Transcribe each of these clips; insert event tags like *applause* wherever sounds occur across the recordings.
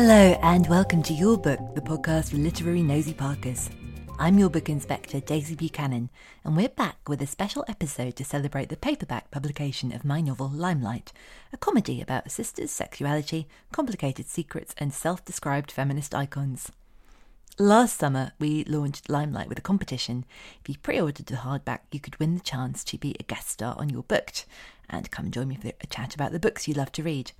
Hello, and welcome to You're Booked, the podcast for literary nosy parkers. I'm your book inspector, Daisy Buchanan, and we're back with a special episode to celebrate the paperback publication of my novel Limelight, a comedy about a sisters' sexuality, complicated secrets, and self described feminist icons. Last summer, we launched Limelight with a competition. If you pre ordered the hardback, you could win the chance to be a guest star on You're Booked and come join me for a chat about the books you love to read.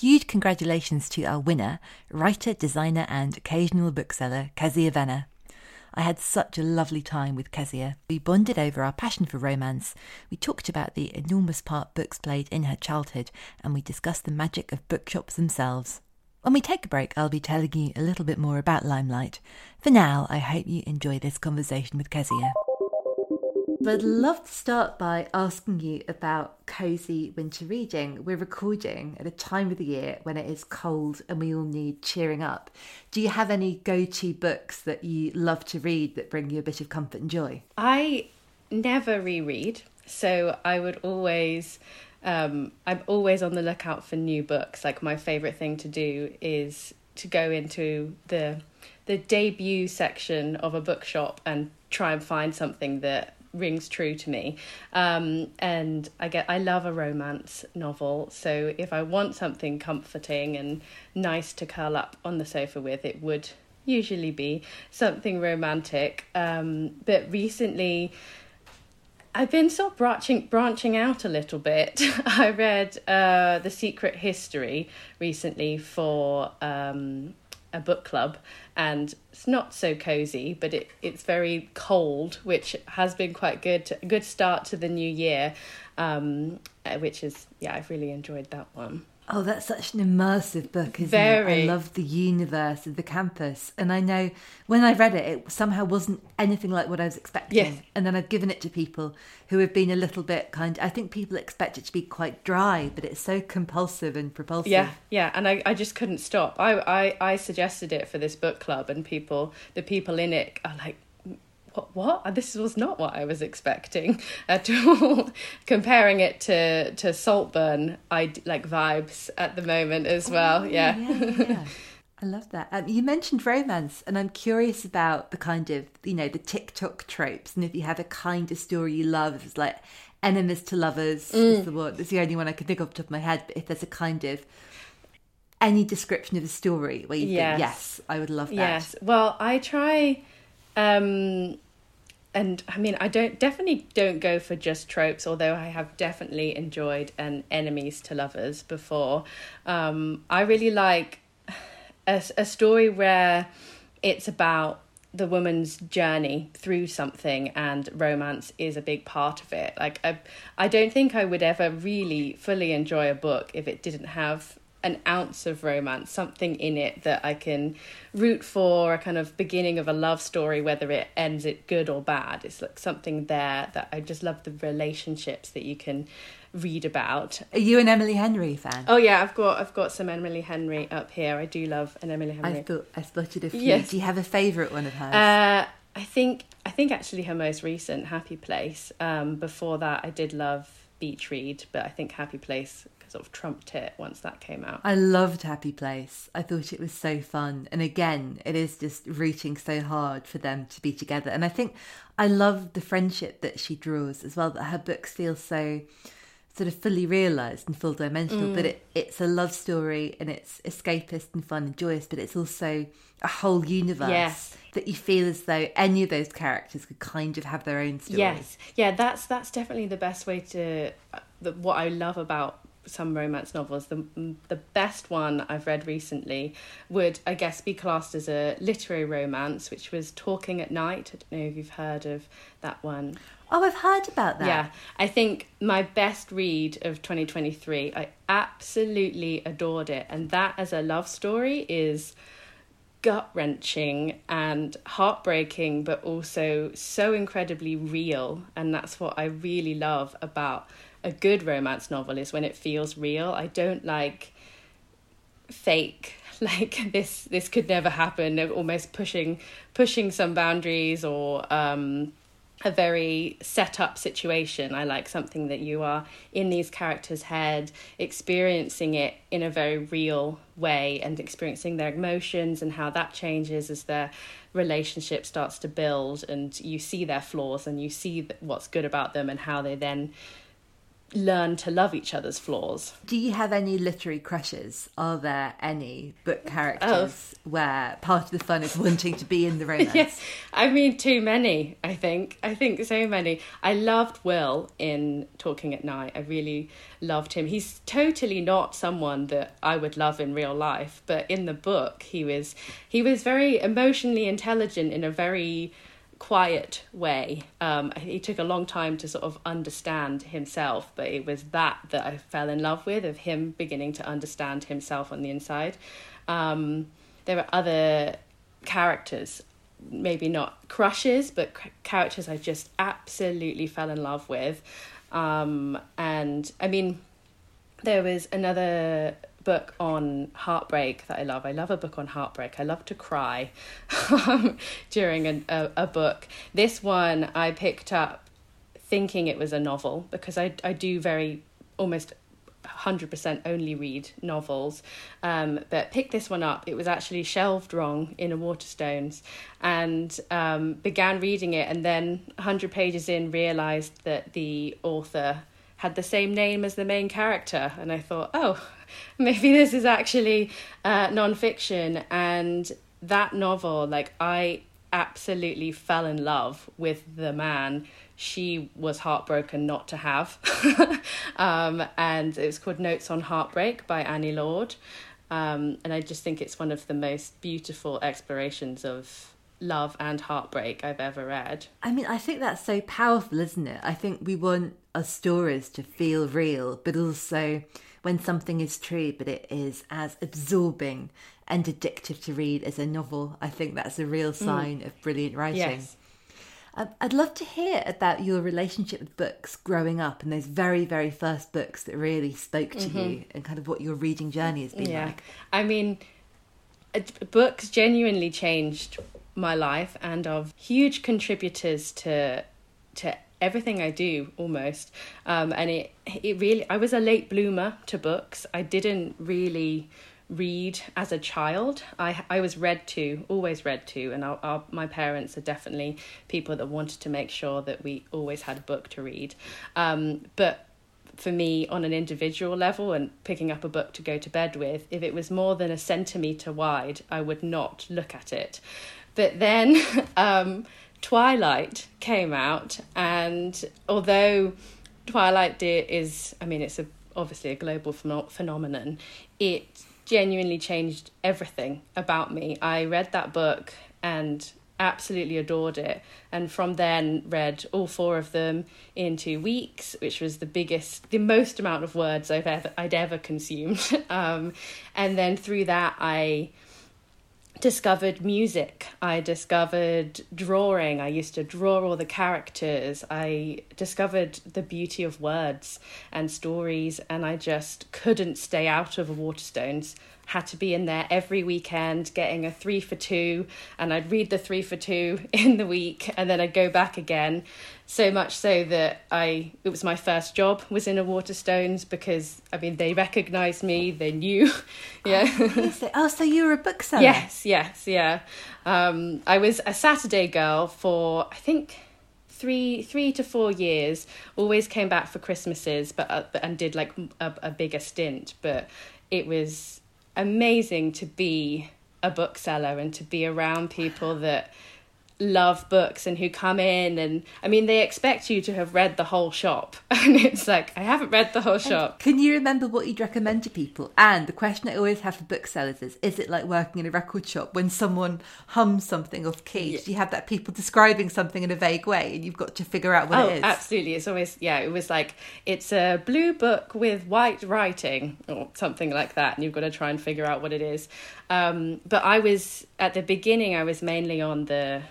Huge congratulations to our winner, writer, designer, and occasional bookseller, Kezia Venner. I had such a lovely time with Kezia. We bonded over our passion for romance, we talked about the enormous part books played in her childhood, and we discussed the magic of bookshops themselves. When we take a break, I'll be telling you a little bit more about Limelight. For now, I hope you enjoy this conversation with Kezia. I'd love to start by asking you about cozy winter reading. We're recording at a time of the year when it is cold and we all need cheering up. Do you have any go to books that you love to read that bring you a bit of comfort and joy? I never reread, so I would always. Um, I'm always on the lookout for new books. Like my favorite thing to do is to go into the the debut section of a bookshop and try and find something that rings true to me. Um, and I get I love a romance novel, so if I want something comforting and nice to curl up on the sofa with, it would usually be something romantic. Um, but recently. I've been sort of branching branching out a little bit. *laughs* I read uh, The Secret History recently for um, a book club, and it's not so cozy, but it, it's very cold, which has been quite good. Good start to the new year, um, uh, which is yeah, I've really enjoyed that one. Oh, that's such an immersive book, isn't it? I love the universe of the campus. And I know when I read it, it somehow wasn't anything like what I was expecting. Yes. And then I've given it to people who have been a little bit kind I think people expect it to be quite dry, but it's so compulsive and propulsive. Yeah, yeah, and I, I just couldn't stop. I, I, I suggested it for this book club, and people, the people in it are like, what? This was not what I was expecting at all. *laughs* Comparing it to to Saltburn, I like vibes at the moment as well. yeah. Oh, yeah, yeah. *laughs* I love that. Um, you mentioned romance, and I'm curious about the kind of, you know, the TikTok tropes, and if you have a kind of story you love, it's like enemies to lovers Mm. is the one. That's the only one I can think of off the top of my head. But if there's a kind of any description of a story where you Yes. think, yes, I would love that. Yes. Well, I try um and I mean I don't definitely don't go for just tropes, although I have definitely enjoyed an enemies to lovers before. Um I really like a, a story where it's about the woman's journey through something and romance is a big part of it like i i don't think i would ever really fully enjoy a book if it didn't have an ounce of romance something in it that i can root for a kind of beginning of a love story whether it ends it good or bad it's like something there that i just love the relationships that you can read about Are you an Emily Henry fan? oh yeah i've got i've got some emily henry up here i do love an emily henry I thought I spotted a few. Yes. Do you have a favourite one of hers? Uh, I think I think actually her most recent Happy Place. Um, before that, I did love Beach Read, but I think Happy Place sort of trumped it once that came out. I loved Happy Place. I thought it was so fun. And again, it is just rooting so hard for them to be together. And I think I love the friendship that she draws as well, that her books feel so sort of fully realised and full dimensional. Mm. But it, it's a love story and it's escapist and fun and joyous, but it's also a whole universe Yes. that you feel as though any of those characters could kind of have their own story. Yes, yeah, that's that's definitely the best way to. uh, The, what I love about some romance novels. The the best one I've read recently would, I guess, be classed as a literary romance, which was Talking at Night. I don't know if you've heard of that one. Oh, I've heard about that. Yeah, I think my best read of 2023. I absolutely adored it, and that as a love story is gut wrenching and heartbreaking, but also so incredibly real. And that's what I really love about a good romance novel is when it feels real. I don't like fake *laughs* like this this could never happen almost pushing pushing some boundaries or um a very set up situation. I like something that you are in these characters' head, experiencing it in a very real way and experiencing their emotions and how that changes as their relationship starts to build and you see their flaws and you see what's good about them and how they then learn to love each other's flaws. Do you have any literary crushes? Are there any book characters oh. where part of the fun is wanting to be in the *laughs* romance? yes, I mean too many. I think I think so many. I loved Will in Talking at Night. I really loved him. He's totally not someone that I would love in real life, but in the book he was he was very emotionally intelligent in a very quiet way. Um, he took a long time to sort of understand himself, but it was that that I fell in love with of him beginning to understand himself on the inside. Um, there are other characters, maybe not crushes, but characters I just absolutely fell in love with. Um, and I mean, there was another book on heartbreak that I love. I love a book on heartbreak. I love to cry *laughs* during a, a, a, book. This one I picked up thinking it was a novel because I, I do very almost 100% only read novels. Um, but picked this one up. It was actually shelved wrong in a Waterstones and um, began reading it. And then 100 pages in, realised that the author had the same name as the main character. And I thought, oh, *laughs* maybe this is actually uh, nonfiction. And that novel, like, I absolutely fell in love with the man she was heartbroken not to have. *laughs* um, and it was called Notes on Heartbreak by Annie Lord. Um, and I just think it's one of the most beautiful explorations of love and heartbreak I've ever read. I mean, I think that's so powerful, isn't it? I think we want our stories to feel real, but also when something is true, but it is as absorbing and addictive to read as a novel. I think that's a real mm. sign mm. of brilliant writing. Yes. Um, I'd love to hear about your relationship with books growing up and those very, very first books that really spoke to mm-hmm. you and kind of what your reading journey has been yeah. like. I mean, books genuinely changed my life and of huge contributors to to everything I do almost. Um, and it it really I was a late bloomer to books. I didn't really read as a child. I I was read to, always read to, and our, our, my parents are definitely people that wanted to make sure that we always had a book to read. Um, but for me, on an individual level, and picking up a book to go to bed with, if it was more than a centimeter wide, I would not look at it. But then. *laughs* Um, Twilight came out, and although Twilight is, I mean, it's a, obviously a global phenomenon, it genuinely changed everything about me. I read that book and absolutely adored it and from then read all four of them in two weeks which was the biggest the most amount of words i've ever i'd ever consumed *laughs* um, and then through that i discovered music. I discovered drawing. I used to draw all the characters. I discovered the beauty of words and stories, and I just couldn't stay out of Waterstones had to be in there every weekend getting a three for two and I'd read the three for two *laughs* in the week and then I'd go back again. So much so that I it was my first job was in a Waterstones because I mean they recognized me they knew *laughs* yeah. Oh, oh so you were a bookseller? Yes yes yeah. Um, I was a Saturday girl for I think three three to four years. Always came back for christmases but uh, and did like a, a bigger stint but it was amazing to be a bookseller and to be around people that love books and who come in and I mean they expect you to have read the whole shop *laughs* and it's like I haven't read the whole shop. Can you remember what you'd recommend to people? And the question I always have for booksellers is is it like working in a record shop when someone hums something off key? You have that people describing something in a vague way and you've got to figure out what oh, it is. absolutely. It's always yeah, it was like it's a blue book with white writing or something like that and you've got to try and figure out what it is. Um, but I was at the beginning I was mainly on the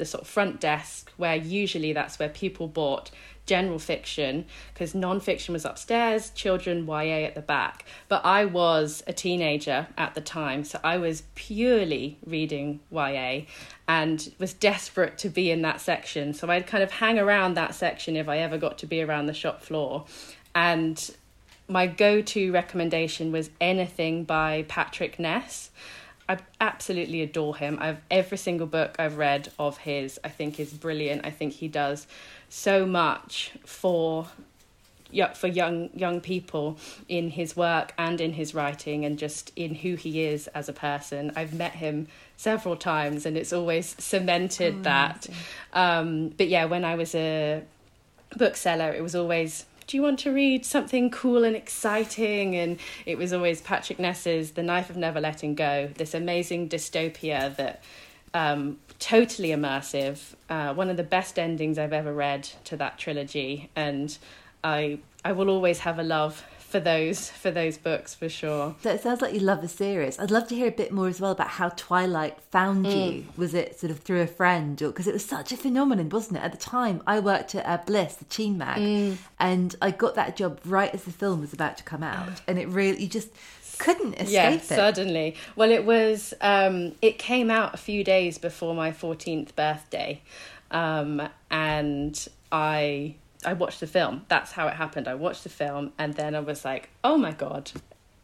the sort of front desk where usually that's where people bought general fiction because non-fiction was upstairs children ya at the back. But i was a teenager at the time so i was purely reading ya and was desperate to be in that section. So i'd kind of hang around that section if i ever got to be around the shop floor. And my go-to recommendation was anything by patrick ness I absolutely adore him. I've every single book I've read of his I think is brilliant. I think he does so much for for young young people in his work and in his writing and just in who he is as a person. I've met him several times and it's always cemented oh, that. Um, but yeah, when I was a bookseller, it was always do you want to read something cool and exciting? And it was always Patrick Ness's The Knife of Never Letting Go, this amazing dystopia that um, totally immersive. Uh, one of the best endings I've ever read to that trilogy, and I I will always have a love for those for those books for sure. So it sounds like you love the series. I'd love to hear a bit more as well about how Twilight found mm. you. Was it sort of through a friend, or because it was such a phenomenon, wasn't it? At the time, I worked at uh, Bliss, the teen mag, mm. and I got that job right as the film was about to come out, *sighs* and it really you just couldn't escape yeah, it. suddenly. Well, it was. Um, it came out a few days before my fourteenth birthday, um, and I I watched the film. That's how it happened. I watched the film and then I was like, "Oh my god,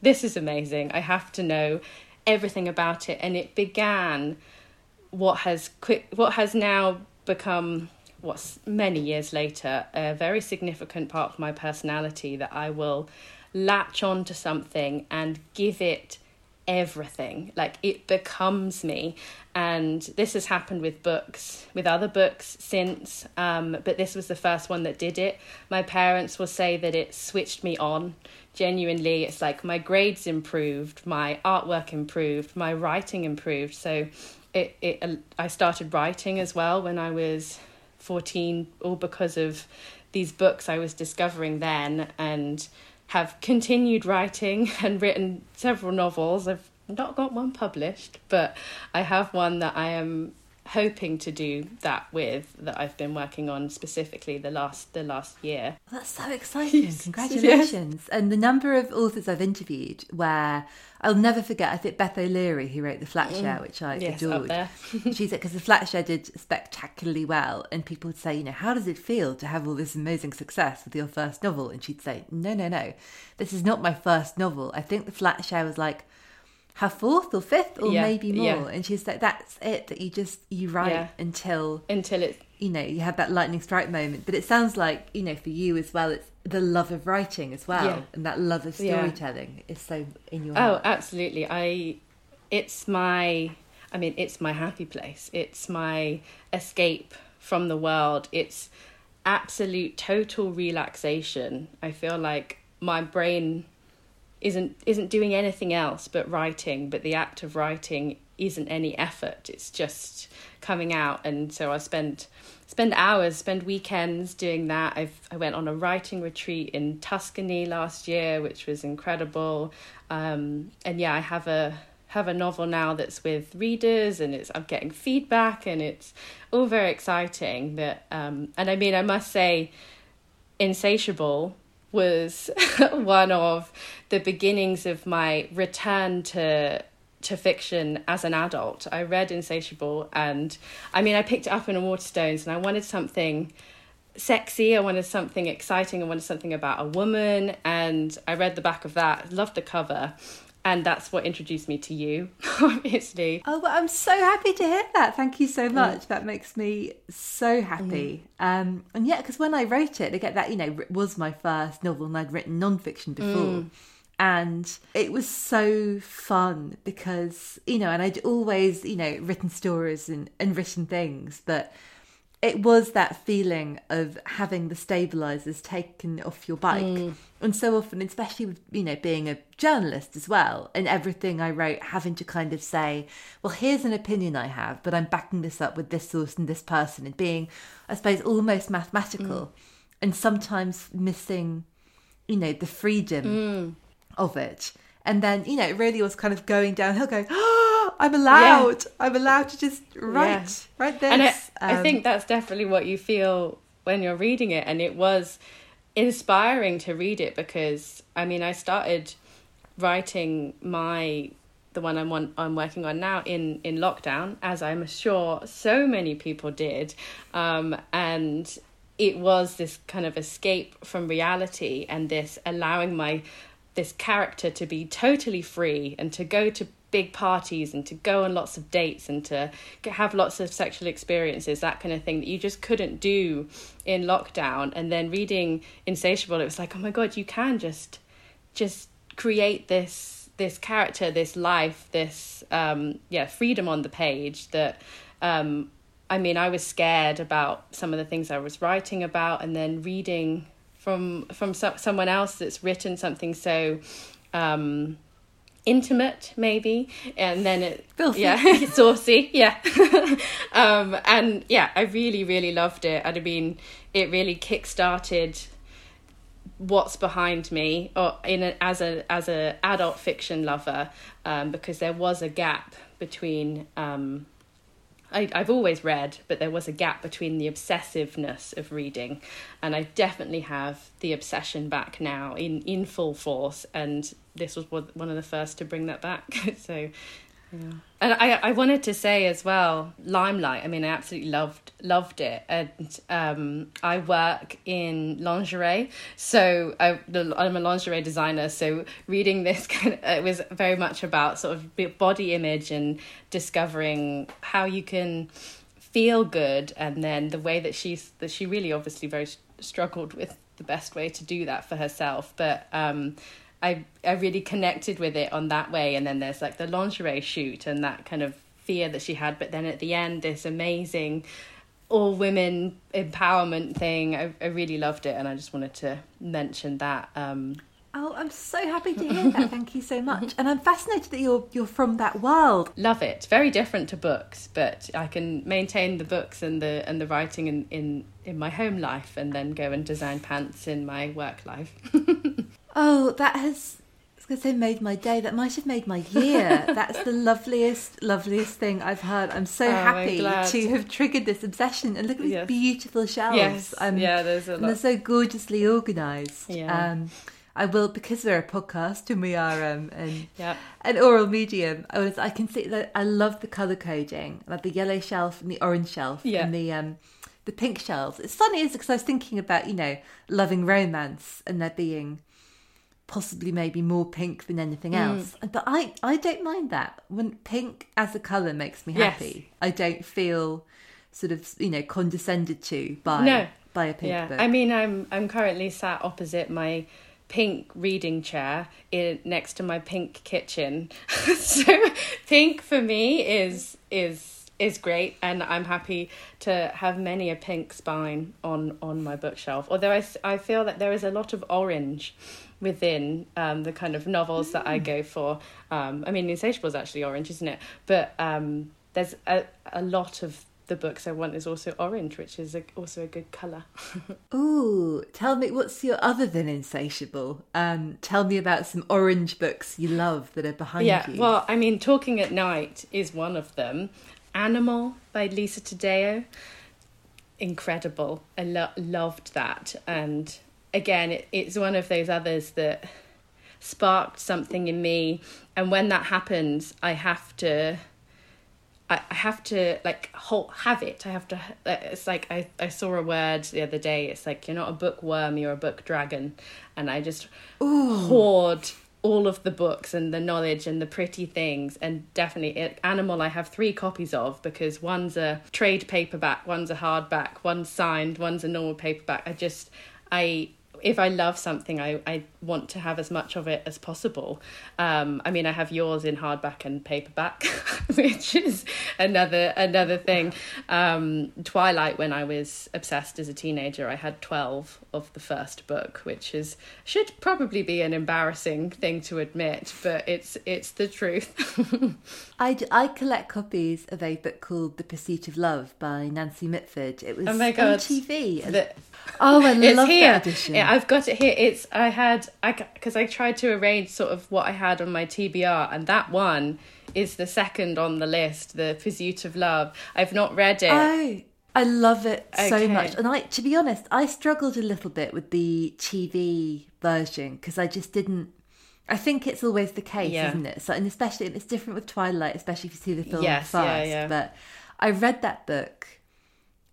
this is amazing. I have to know everything about it." And it began what has quick what has now become what's many years later a very significant part of my personality that I will latch on to something and give it everything. Like it becomes me. And this has happened with books with other books since um, but this was the first one that did it. My parents will say that it switched me on. Genuinely it's like my grades improved my artwork improved my writing improved. So it, it uh, i started writing as well when i was 14 all because of these books i was discovering then. And have continued writing *laughs* and written several novels. I've not got one published, but I have one that I am hoping to do that with that I've been working on specifically the last the last year. that's so *laughs* exciting. Congratulations. Yes. And the number of authors I've interviewed where I'll never forget, I think Beth O'Leary, who wrote The Flat mm. Share, which I yes, adored. she said, because The Flat Share did spectacularly well. And people would say, you know, how does it feel to have all this amazing success with your first novel? And she'd say, no, no, no. This is not my first novel. I think The Flat Share was like her fourth or fifth or yeah, maybe more. Yeah. And she's like, that's it, that you just, you write yeah. until... Until it's... You know, you have that lightning strike moment. But it sounds like, you know, for you as well, it's the love of writing as well. And that love of storytelling is so in your Oh, heart. absolutely. I... It's my... I mean, it's my happy place. It's my escape from the world. It's absolute total relaxation. I feel like my brain isn't isn't doing anything else but writing but the act of writing isn't any effort. It's just coming out. And so i spend spend hours spend weekends doing that. I've i went on a writing retreat in tuscany last year which was incredible. Um, and yeah i have a have a novel now that's with readers and it's I'm getting feedback and it's all very exciting. But um and I mean I must say insatiable was *laughs* one of the beginnings of my return to to fiction as an adult. I read Insatiable and I mean I picked it up in a Waterstones and I wanted something sexy, I wanted something exciting, I wanted something about a woman and I read the back of that, loved the cover and that's what introduced me to you *laughs* obviously oh well, i'm so happy to hear that thank you so mm. much mm. that makes me so happy mm. um, and yeah because when i wrote it again that you know was my first novel and i'd written non-fiction before mm. And it was so fun because, you know, and I'd always, you know, written stories and, and written things, but it was that feeling of having the stabilizers taken off your bike. Mm. And so often, especially with, you know, being a journalist as well, and everything I wrote having to kind of say, well, here's an opinion I have, but I'm backing this up with this source and this person, and being, I suppose, almost mathematical and sometimes missing, you know, the freedom of it. And then, you know, it really was kind of going downhill, going, *gasps* oh, I'm allowed. I'm allowed to just write, Yeah. write this. and I, I Um, think that's definitely what you feel when you're reading it and it was inspiring to read it because i mean i started writing my the one i'm on, i'm working on now in in lockdown as i'm sure so many people did um and it was this kind of escape from reality and this allowing my this character to be totally free and to go to big parties and to go on lots of dates and to have lots of sexual experiences that kind of thing that you just couldn't do in lockdown. And then reading insatiable it was like oh my god you can just just create this this character this life this um yeah freedom on the page that um i mean i was scared about some of the things i was writing about and then reading from from so, someone else that's written something so um intimate maybe and then it Filthy. yeah *laughs* saucy yeah *laughs* um and yeah i really really loved it and i mean it really kick-started what's behind me or in a, as a as a adult fiction lover um because there was a gap between um I, I've always read, but there was a gap between the obsessiveness of reading, and I definitely have the obsession back now in, in full force. And this was one one of the first to bring that back. *laughs* so, And I I wanted to say as well, Limelight. I mean, I absolutely loved loved it, and um, I work in lingerie, so I, I'm a lingerie designer. So reading this *laughs* kind of, it was very much about sort of body image and discovering how you can feel good, and then the way that she's that she really obviously very struggled with the best way to do that for herself, but. um I I really connected with it on that way. And then there's like the lingerie shoot and that kind of fear that she had. But then at the end, this amazing all women empowerment thing. I, I really loved it, and I just wanted to mention that. Um, Oh, I'm so happy to hear that. Thank you so much. And I'm fascinated that you're you're from that world. love it. Very different to books, but I can maintain the books and the and the writing in in in my home life, and then go and design pants in my work life. *laughs* Oh, that has I was going to say made my day. That might have made my year. *laughs* That's the loveliest, loveliest thing I've heard. I'm so Oh, I'm happy to have triggered this obsession. And look at these Yes. beautiful shelves. Yes, yeah, there's a lot. and they're so gorgeously organised. Yeah. Um, I will because we're a podcast and we are um, an, Yeah. an oral medium. I was I can see that I love the colour coding, like the yellow shelf and the orange shelf Yeah. and the um the pink shelves. It's funny, is because I was thinking about you know loving romance and there being possibly maybe more pink than anything Mm. else. But I I don't mind that when pink as a colour makes me Yes. happy. I don't feel sort of you know condescended to by No. by a pink yeah book. i mean i'm i'm currently sat opposite my pink reading chair in next to my pink kitchen *laughs* so pink for me is is is great and i'm happy to have many a pink spine on on my bookshelf although i, I feel that there is a lot of orange within um, the kind of novels that i go for um, i mean insatiable is actually orange isn't it but um, there's a, a lot of the books i want is also orange which is a, also a good color *laughs* Ooh, tell me what's your other than insatiable? Um, tell me about some orange books you love that are behind Yeah, you. well, I mean, Talking at Night is one of them. Animal by Lisa Taddeo. Incredible. I lo- loved that. And again, it, it's one of those others that sparked something in me. And when that happens, I have to. I I have to like hold, have it. I have to. Uh, it's like I, I saw a word the other day. It's like you're not a bookworm, you're a book dragon, and I just hoard all of the books and the knowledge and the pretty things. And definitely, it, Animal I have three copies of because one's a trade paperback, one's a hardback, one's signed, one's a normal paperback. I just I if I love something, I, I want to have as much of it as possible. Um, I mean, I have yours in hardback and paperback, *laughs* which is another another thing. Um, Twilight, when I was obsessed as a teenager, I had twelve of the first book, which is should probably be an embarrassing thing to admit, but it's it's the truth. *laughs* I, I collect copies of a book called The Pursuit of Love by Nancy Mitford. It was Oh my on TV. The- oh, I love here. that edition. Yeah, I've got it here. It's I had I because I tried to arrange sort of what I had on my TBR, and that one is the second on the list, the Pursuit of Love. I've not read it. Oh, I love it so much. And I, to be honest, I struggled a little bit with the TV version because I just didn't. I think it's always the case, Yeah. isn't it? So, and especially it's different with Twilight, especially if you see the film Yes, first. yeah, yeah. But I read that book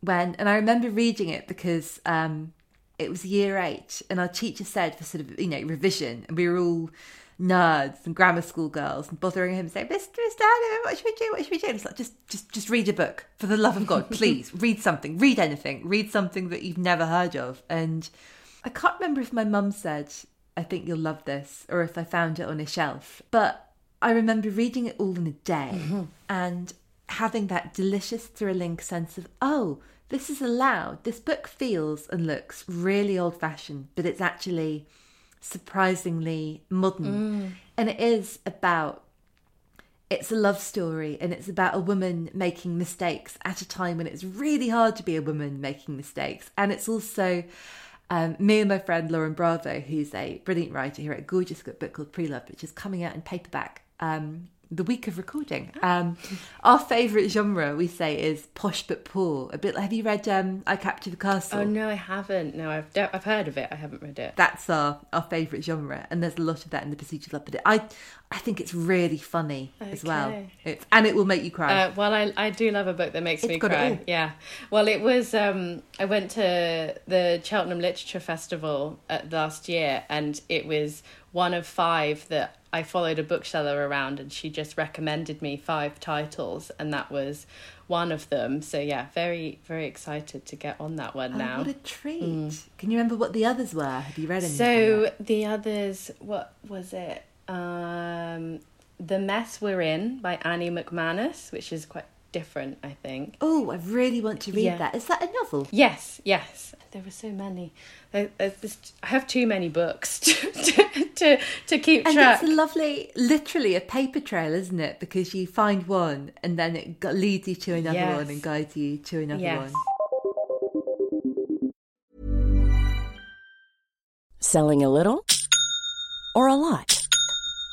when, and I remember reading it because um, it was year eight, and our teacher said for sort of you know revision, and we were all nerds and grammar school girls and bothering him saying, Mr. Mr. What should we do? What should we do? And he's like, just, just, just read a book for the love of God, *laughs* please. read something, read anything, read something that you've never heard of. And I can't remember if my mum said, I think you'll love this, or if I found it on a shelf. But I remember reading it all in a day mm-hmm. and having that delicious, thrilling sense of, oh, this is allowed. This book feels and looks really old fashioned, but it's actually surprisingly modern. And it is about it's a love story and it's about a woman making mistakes at a time when it's really hard to be a woman making mistakes. And it's also um, me and my friend Lauren Bravo, who's a brilliant writer here at a gorgeous book called Preloved, which is coming out in paperback um, the week of recording. Um, our favourite genre, we say, is posh but poor. A bit. Have you read um, I Capture the Castle? oh no, I haven't. No, I've de- I've heard of it. I haven't read it. that's our, our favourite genre, and there's a lot of that in the Pursuit of Love. But I I think it's really funny as well, it's, and it will make you cry. Uh, well, I I do love a book that makes It's me cry. Yeah. Well, it was. Um, I went to the Cheltenham Literature Festival uh, last year, and it was one of five that I followed a bookseller around, and she just recommended me five titles, and that was one of them. So yeah, very very excited to get on that one Oh, now. what a treat! Can you remember what the others were? Have you read any? So the others, what was it? Um, the Mess We're In by Annie MacManus, which is quite different, I think. oh, I really want to read Yeah. that. Is that a novel? Yes, yes. There were so many. There- there's just- I have too many books *laughs* to to, to, to keep And track. it's a lovely, literally a paper trail, isn't it? Because you find one, and then it leads you to another Yes. one and guides you to another Yes. one. Selling a little or a lot?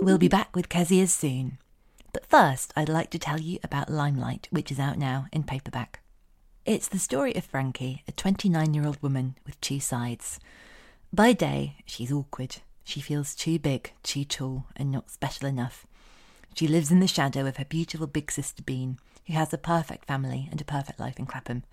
We'll be back with Kezia's soon. But first, I'd like to tell you about Limelight, which is out now in paperback. It's the story of Frankie, a 29 year old woman with two sides. By day, she's awkward. She feels too big, too tall, and not special enough. She lives in the shadow of her beautiful big sister Bean, who has a perfect family and a perfect life in Clapham.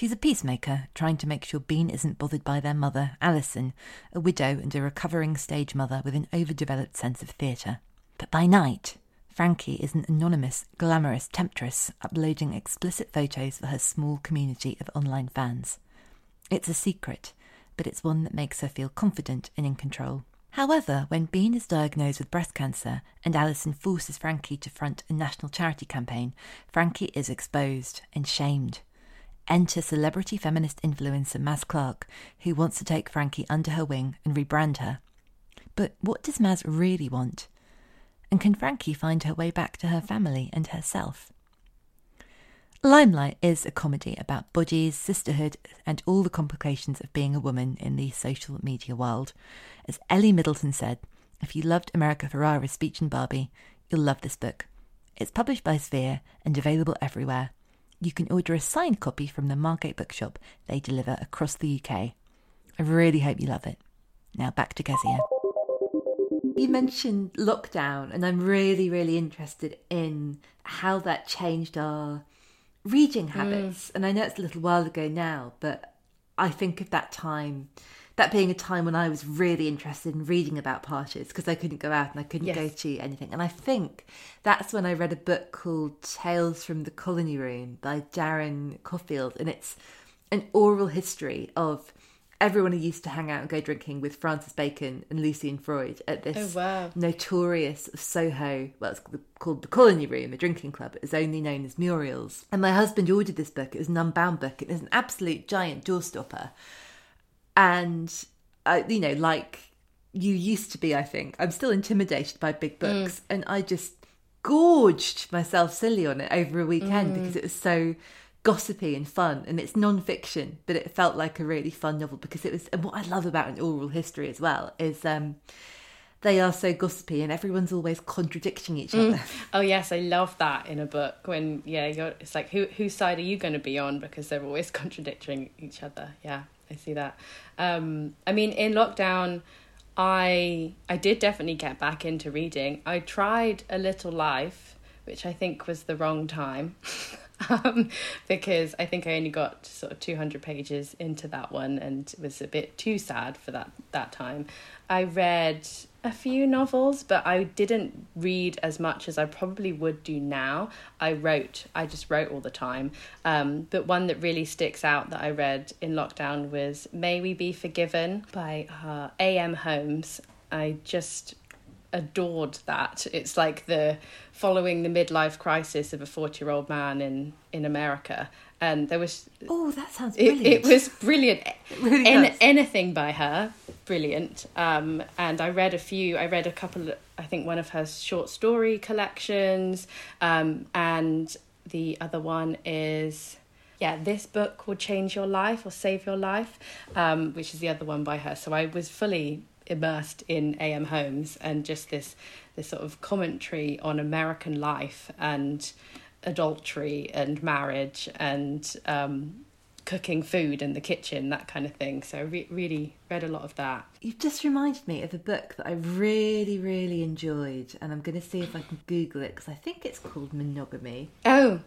She's a peacemaker, trying to make sure Bean isn't bothered by their mother, Alison, a widow and a recovering stage mother with an overdeveloped sense of theatre. But by night, Frankie is an anonymous, glamorous temptress uploading explicit photos for her small community of online fans. It's a secret, but it's one that makes her feel confident and in control. However, when Bean is diagnosed with breast cancer and Alison forces Frankie to front a national charity campaign, Frankie is exposed and shamed. Enter celebrity feminist influencer Maz Clark, who wants to take Frankie under her wing and rebrand her. But what does Maz really want? And can Frankie find her way back to her family and herself? Limelight is a comedy about bodies, sisterhood, and all the complications of being a woman in the social media world. As Ellie Middleton said, if you loved America Ferrera's speech in Barbie, you'll love this book. It's published by Sphere and available everywhere. You can order a signed copy from the Margate Bookshop. They deliver across the UK. I really hope you love it. Now back to Kezia. You mentioned lockdown, and I'm really, really interested in how that changed our reading Mm. habits. And I know it's a little while ago now, but I think of that time, that being a time when I was really interested in reading about parties because I couldn't go out and I couldn't Yes. go to anything. And I think that's when I read a book called Tales from the Colony Room by Darren Coffield. And it's an oral history of everyone who used to hang out and go drinking with Francis Bacon and Lucian Freud at this Oh, wow. notorious Soho, well, it's called the Colony Room, a drinking club. It was only known as Muriel's. And my husband ordered this book. It was an unbound book. It was an absolute giant doorstopper. And, uh, you know, like you used to be, I think, I'm still intimidated by big books. And I just gorged myself silly on it over a weekend because it was so gossipy and fun. And it's non-fiction but it felt like a really fun novel because it was and what i love about an oral history as well is um they are so gossipy and everyone's always contradicting each other. *laughs* Oh yes, I love that in a book when yeah, you're, it's like who whose side are you going to be on? Because they're always *laughs* contradicting each other. Yeah, I see that. Um, I mean, in lockdown, I I did definitely get back into reading. I tried a little life, which I think was the wrong time. *laughs* um, because I think I only got sort of 200 pages into that one and was a bit too sad for that that time. I read a few novels, but I didn't read as much as I probably would do now. I wrote, I just wrote all the time. Um, but one that really sticks out that I read in lockdown was May We Be Forgiven by uh, A.M. Homes. I just adored that. It's like the following the midlife crisis of a 40 year old man in, in America. And there was oh that sounds it, brilliant it was brilliant. *laughs* really An- anything by her, brilliant. Um, and I read a few. I read a couple. Of, I think one of her short story collections, um, and the other one is. Yeah, this book will change your life or save your life, um, which is the other one by her. So I was fully immersed in A.M. Homes and just this this sort of commentary on American life and adultery and marriage and um, cooking food in the kitchen, that kind of thing. So I re- really read a lot of that. You've just reminded me of a book that I really, really enjoyed, and I'm going to see if I can Google it because I think it's called Monogamy. Oh,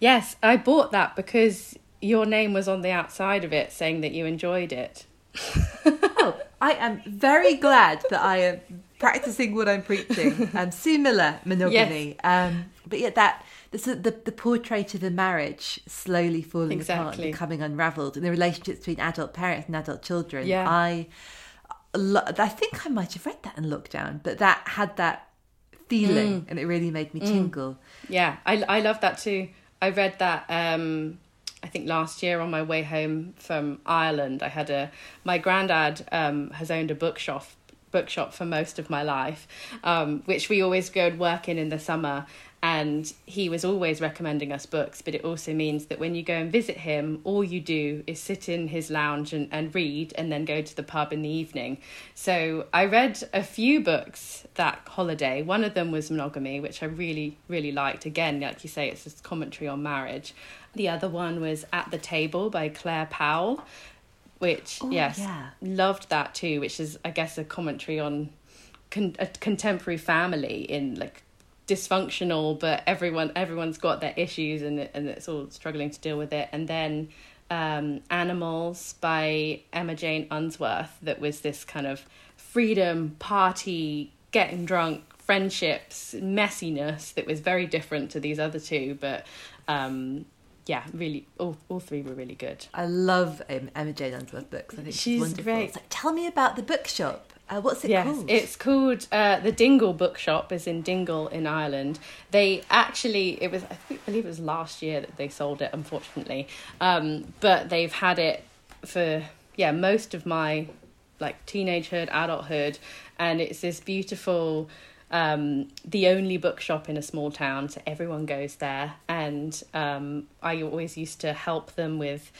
yes, I bought that because your name was on the outside of it saying that you enjoyed it. *laughs* Oh, I am very glad that I am practicing what I'm preaching. Um, similar monogamy, um, but yet that of- the the portrait of a marriage slowly falling apart, Exactly. and becoming unravelled, and the relationships between adult parents and adult children. Yeah. I, I think I might have read that in lockdown, but that had that feeling, Mm. and it really made me tingle. Yeah, I I love that too. I read that um I think last year on my way home from Ireland. I had a my granddad um has owned a bookshop bookshop for most of my life, um, which we always go and work in in the summer. And he was always recommending us books, but it also means that when you go and visit him, all you do is sit in his lounge and, and read and then go to the pub in the evening. So I read a few books that holiday. One of them was Monogamy, which I really, really liked. Again, like you say, it's this commentary on marriage. The other one was At the Table by Claire Powell which Oh, yes, yeah. loved that too. Which is, I guess, a commentary on con- a contemporary family in like dysfunctional, but everyone everyone's got their issues and and it's all struggling to deal with it. And then um, Animals by Emma Jane Unsworth, that was this kind of freedom party, getting drunk, friendships, messiness that was very different to these other two, but. Um, yeah, really, all all three were really good. I love um, Emma Jane Unsworth books. I think she's, She's wonderful. great. So tell me about the bookshop. Uh, what's it yes, called? it's called uh, the Dingle Bookshop. is in Dingle in Ireland. They actually, it was I think, believe it was last year that they sold it. Unfortunately, um, but they've had it for yeah most of my like teenagehood, adulthood, and it's this beautiful. Um, the only bookshop in a small town, so everyone goes there, and um, I always used to help them with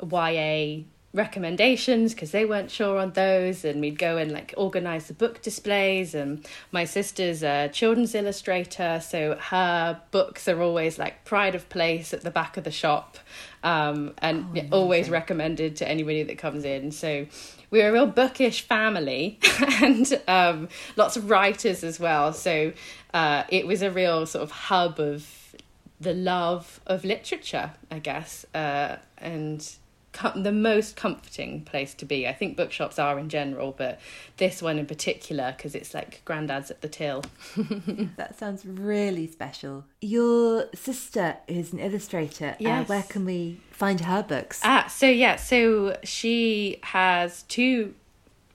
YA recommendations because they weren't sure on those and we'd go and like organize the book displays and my sister's a children's illustrator so her books are always like pride of place at the back of the shop um, and yeah, always recommended to anybody that comes in. So we're a real bookish family *laughs* and um, lots of writers as well. So uh, it was a real sort of hub of the love of literature, I guess, uh, and com- the most comforting place to be. I think bookshops are in general, but this one in particular because it's like granddad's at the till. *laughs* That sounds really special. Your sister is an illustrator. Uh, Yes. where can we find her books? Ah, so yeah, so she has two,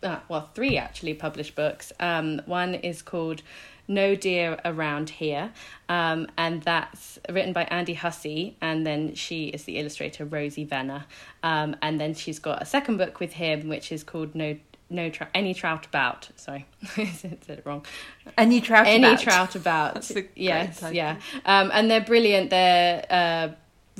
uh, well, three actually published books. Um, one is called No Deer Around Here, um, and that's written by Andy Hussey, and then she is the illustrator Rosie Venner, um, and then she's got a second book with him, which is called No. No trout, any trout about. Sorry, *laughs* I said it wrong. Any trout Any about? trout about. Yes, yeah. Um, and they're brilliant. They're uh,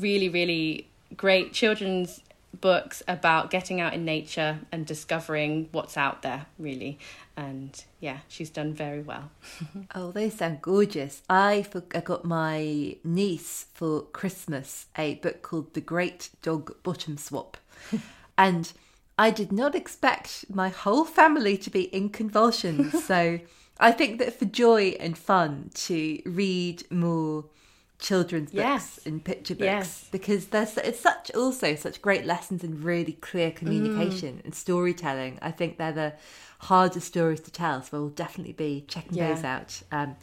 really, really great children's books about getting out in nature and discovering what's out there, really. And yeah, she's done very well. *laughs* Oh, they sound gorgeous. I, for, I got my niece for Christmas a book called The Great Dog Bottom Swap. *laughs* and I did not expect my whole family to be in convulsions. *laughs* so I think that for joy and fun to read more children's books Yes. and picture books Yes. because there's it's such also such great lessons in really clear Mm. communication and storytelling. I think they're the hardest stories to tell, so I'll definitely be checking Yeah. those out. Um,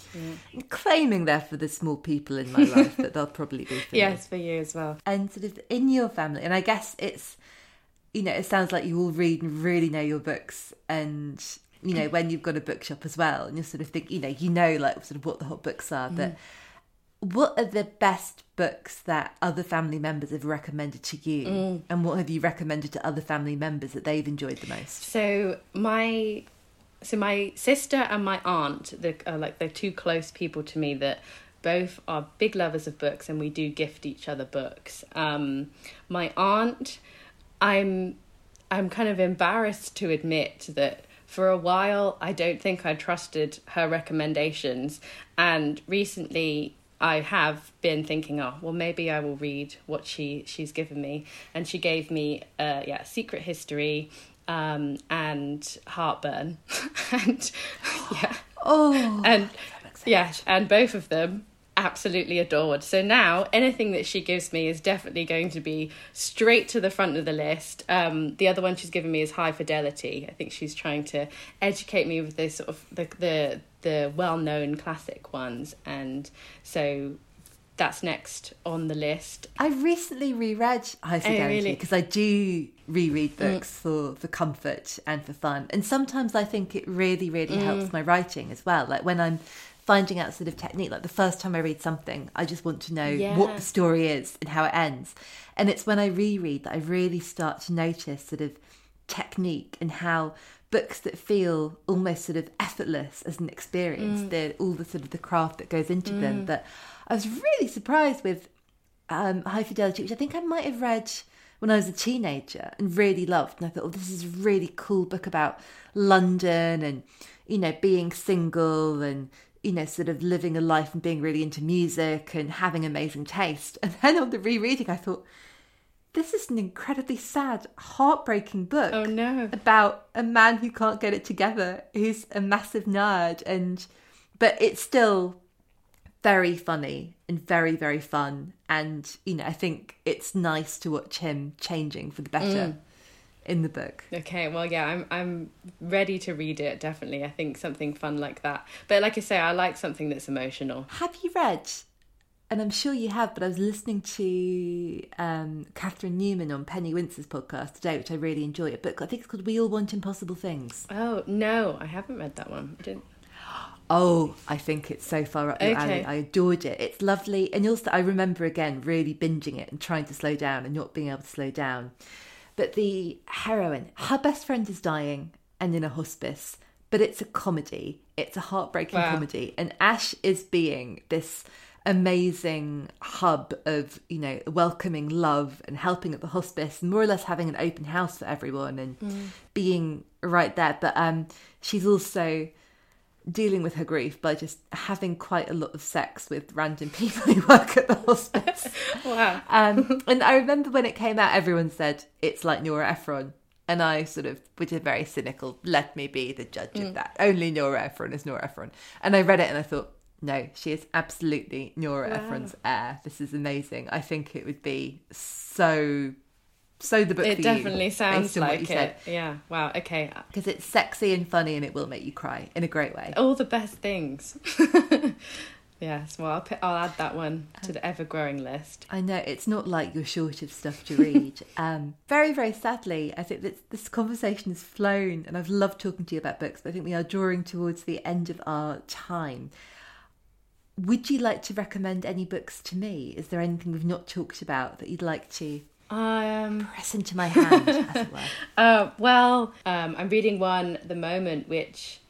and claiming they're for the small people in my *laughs* life, but they'll probably be for me. Yes, for you as well. And sort of in your family, and I guess it's you know it sounds like you all read and really know your books and. You know, when you've got a bookshop as well, and you sort of think, you know, you know, like sort of what the hot books are, but what are the best books that other family members have recommended to you? And what have you recommended to other family members that they've enjoyed the most? So my so my sister and my aunt, the are like they're two close people to me that both are big lovers of books and we do gift each other books. Um, my aunt, I'm I'm kind of embarrassed to admit that for a while I don't think I trusted her recommendations. And recently I have been thinking, oh, well, maybe I will read what she she's given me, and she gave me, uh, yeah, Secret History, um, and Heartburn, *laughs* and yeah, oh and yeah, and both of them absolutely adored. So now anything that she gives me is definitely going to be straight to the front of the list. Um, the other one she's given me is High Fidelity. I think she's trying to educate me with this sort of the the the well known classic ones, and so that's next on the list. i recently reread high oh, fidelity really? because i do reread mm. books for for comfort and for fun and sometimes i think it really really mm. helps my writing as well. Like when i'm finding out sort of technique like the first time i read something i just want to know what the story is and how it ends. And it's when i reread that i really start to notice sort of technique and how books that feel almost sort of effortless as an experience. The all the sort of the craft that goes into them But i was really surprised with um, high fidelity which i think i might have read when i was a teenager and really loved. And i thought oh this is a really cool book about london and you know being single and you know sort of living a life and being really into music and having amazing taste. *laughs* And then on the rereading i thought this is an incredibly sad, heartbreaking book. Oh, no. About a man who can't get it together, who's a massive nerd, and but it's still very funny and very very fun. And you know, I think it's nice to watch him changing for the better. Mm. In the book. Okay, well, yeah, I'm I'm ready to read it. Definitely, I think something fun like that. But like I say, I like something that's emotional. Have you read and I'm sure you have, but I was listening to um, Catherine Newman on Penny Wincer's podcast today, which I really enjoy. A book I think it's called We All Want Impossible Things. Oh no, I haven't read that one. I didn't. Oh, I think it's so far up your Okay. alley. I adored it. It's lovely, and also I remember again really binging it and trying to slow down and not being able to slow down. But the heroine, her best friend is dying and in a hospice, but it's a comedy. It's a heartbreaking Wow. comedy, and Ash is being this amazing hub of you know welcoming love and helping at the hospice and more or less having an open house for everyone and being right there but um she's also dealing with her grief by just having quite a lot of sex with random *laughs* people who work at the hospice *laughs* Wow. um, *laughs* and I remember when it came out, everyone said it's like Nora Ephron. And I sort of, which is very cynical, let me be the judge of that. Only Nora Ephron is Nora Ephron. And I read it and I thought, no, she is absolutely Nora Ephron's heir. This is amazing. I think it would be so, so the book It definitely you, sounds based on what you like said. it. Yeah. Wow. Okay. Because it's sexy and funny and it will make you cry in a great way. All the best things. *laughs* yes. Well, I'll put, I'll add that one to the ever growing list. I know it's not like you're short of stuff to read. *laughs* um, very, very sadly, I think that this conversation has flown, and I've loved talking to you about books. But I think we are drawing towards the end of our time. Would you like to recommend any books to me? Is there anything we've not talked about that you'd like to Um. press into my hand, as it were? *laughs* Uh, well, um, I'm reading one at the moment, which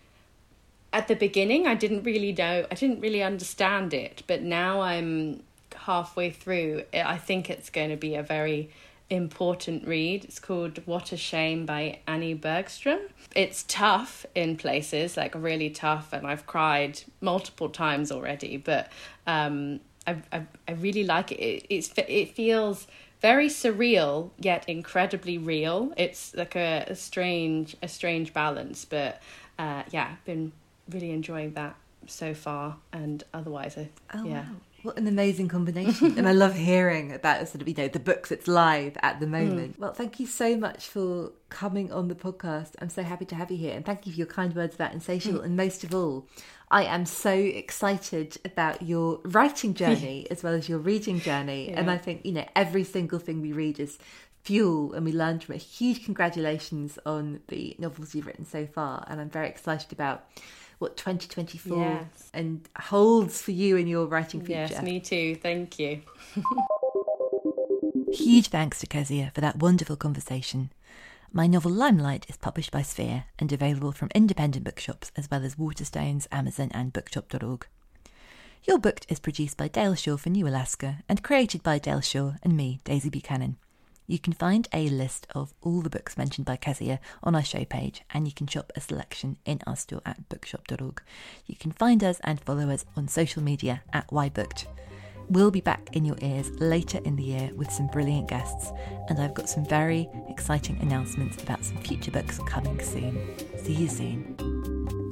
at the beginning I didn't really know, I didn't really understand it, but now I'm halfway through. I think it's going to be a very important read. It's called What a Shame by Annie Bergstrom. It's tough in places, like really tough, and I've cried multiple times already, but um, I, I, I really like it. it it's, it feels very surreal yet incredibly real. It's like a, a strange a strange balance, but uh, yeah, I've been really enjoying that so far. And otherwise, I, Oh, yeah, wow. What an amazing combination. and I *laughs* love hearing about sort of, you know, the books that's live at the hmm. moment. Well, thank you so much for coming on the podcast. I'm so happy to have you here. And thank you for your kind words about hmm. Insatiable. And most of all, I am so excited about your writing *laughs* journey as well as your reading journey. And I think, you know, every single thing we read is fuel and we learn from it. Huge congratulations on the novels you've written so far. And I'm very excited about what 2024 Yes. and holds for you in your writing future. yes, me too. Thank you. *laughs* Huge thanks to Kezia for that wonderful conversation. My novel Limelight is published by Sphere and available from independent bookshops as well as Waterstones, Amazon, and bookshop.org. You're Booked is produced by Dale Shaw for New Alaska and created by Dale Shaw and me, Daisy Buchanan. You can find a list of all the books mentioned by Kezia on our show page, and you can shop a selection in our store at bookshop.org. You can find us and follow us on social media at YBooked. We'll be back in your ears later in the year with some brilliant guests, and I've got some very exciting announcements about some future books coming soon. See you soon.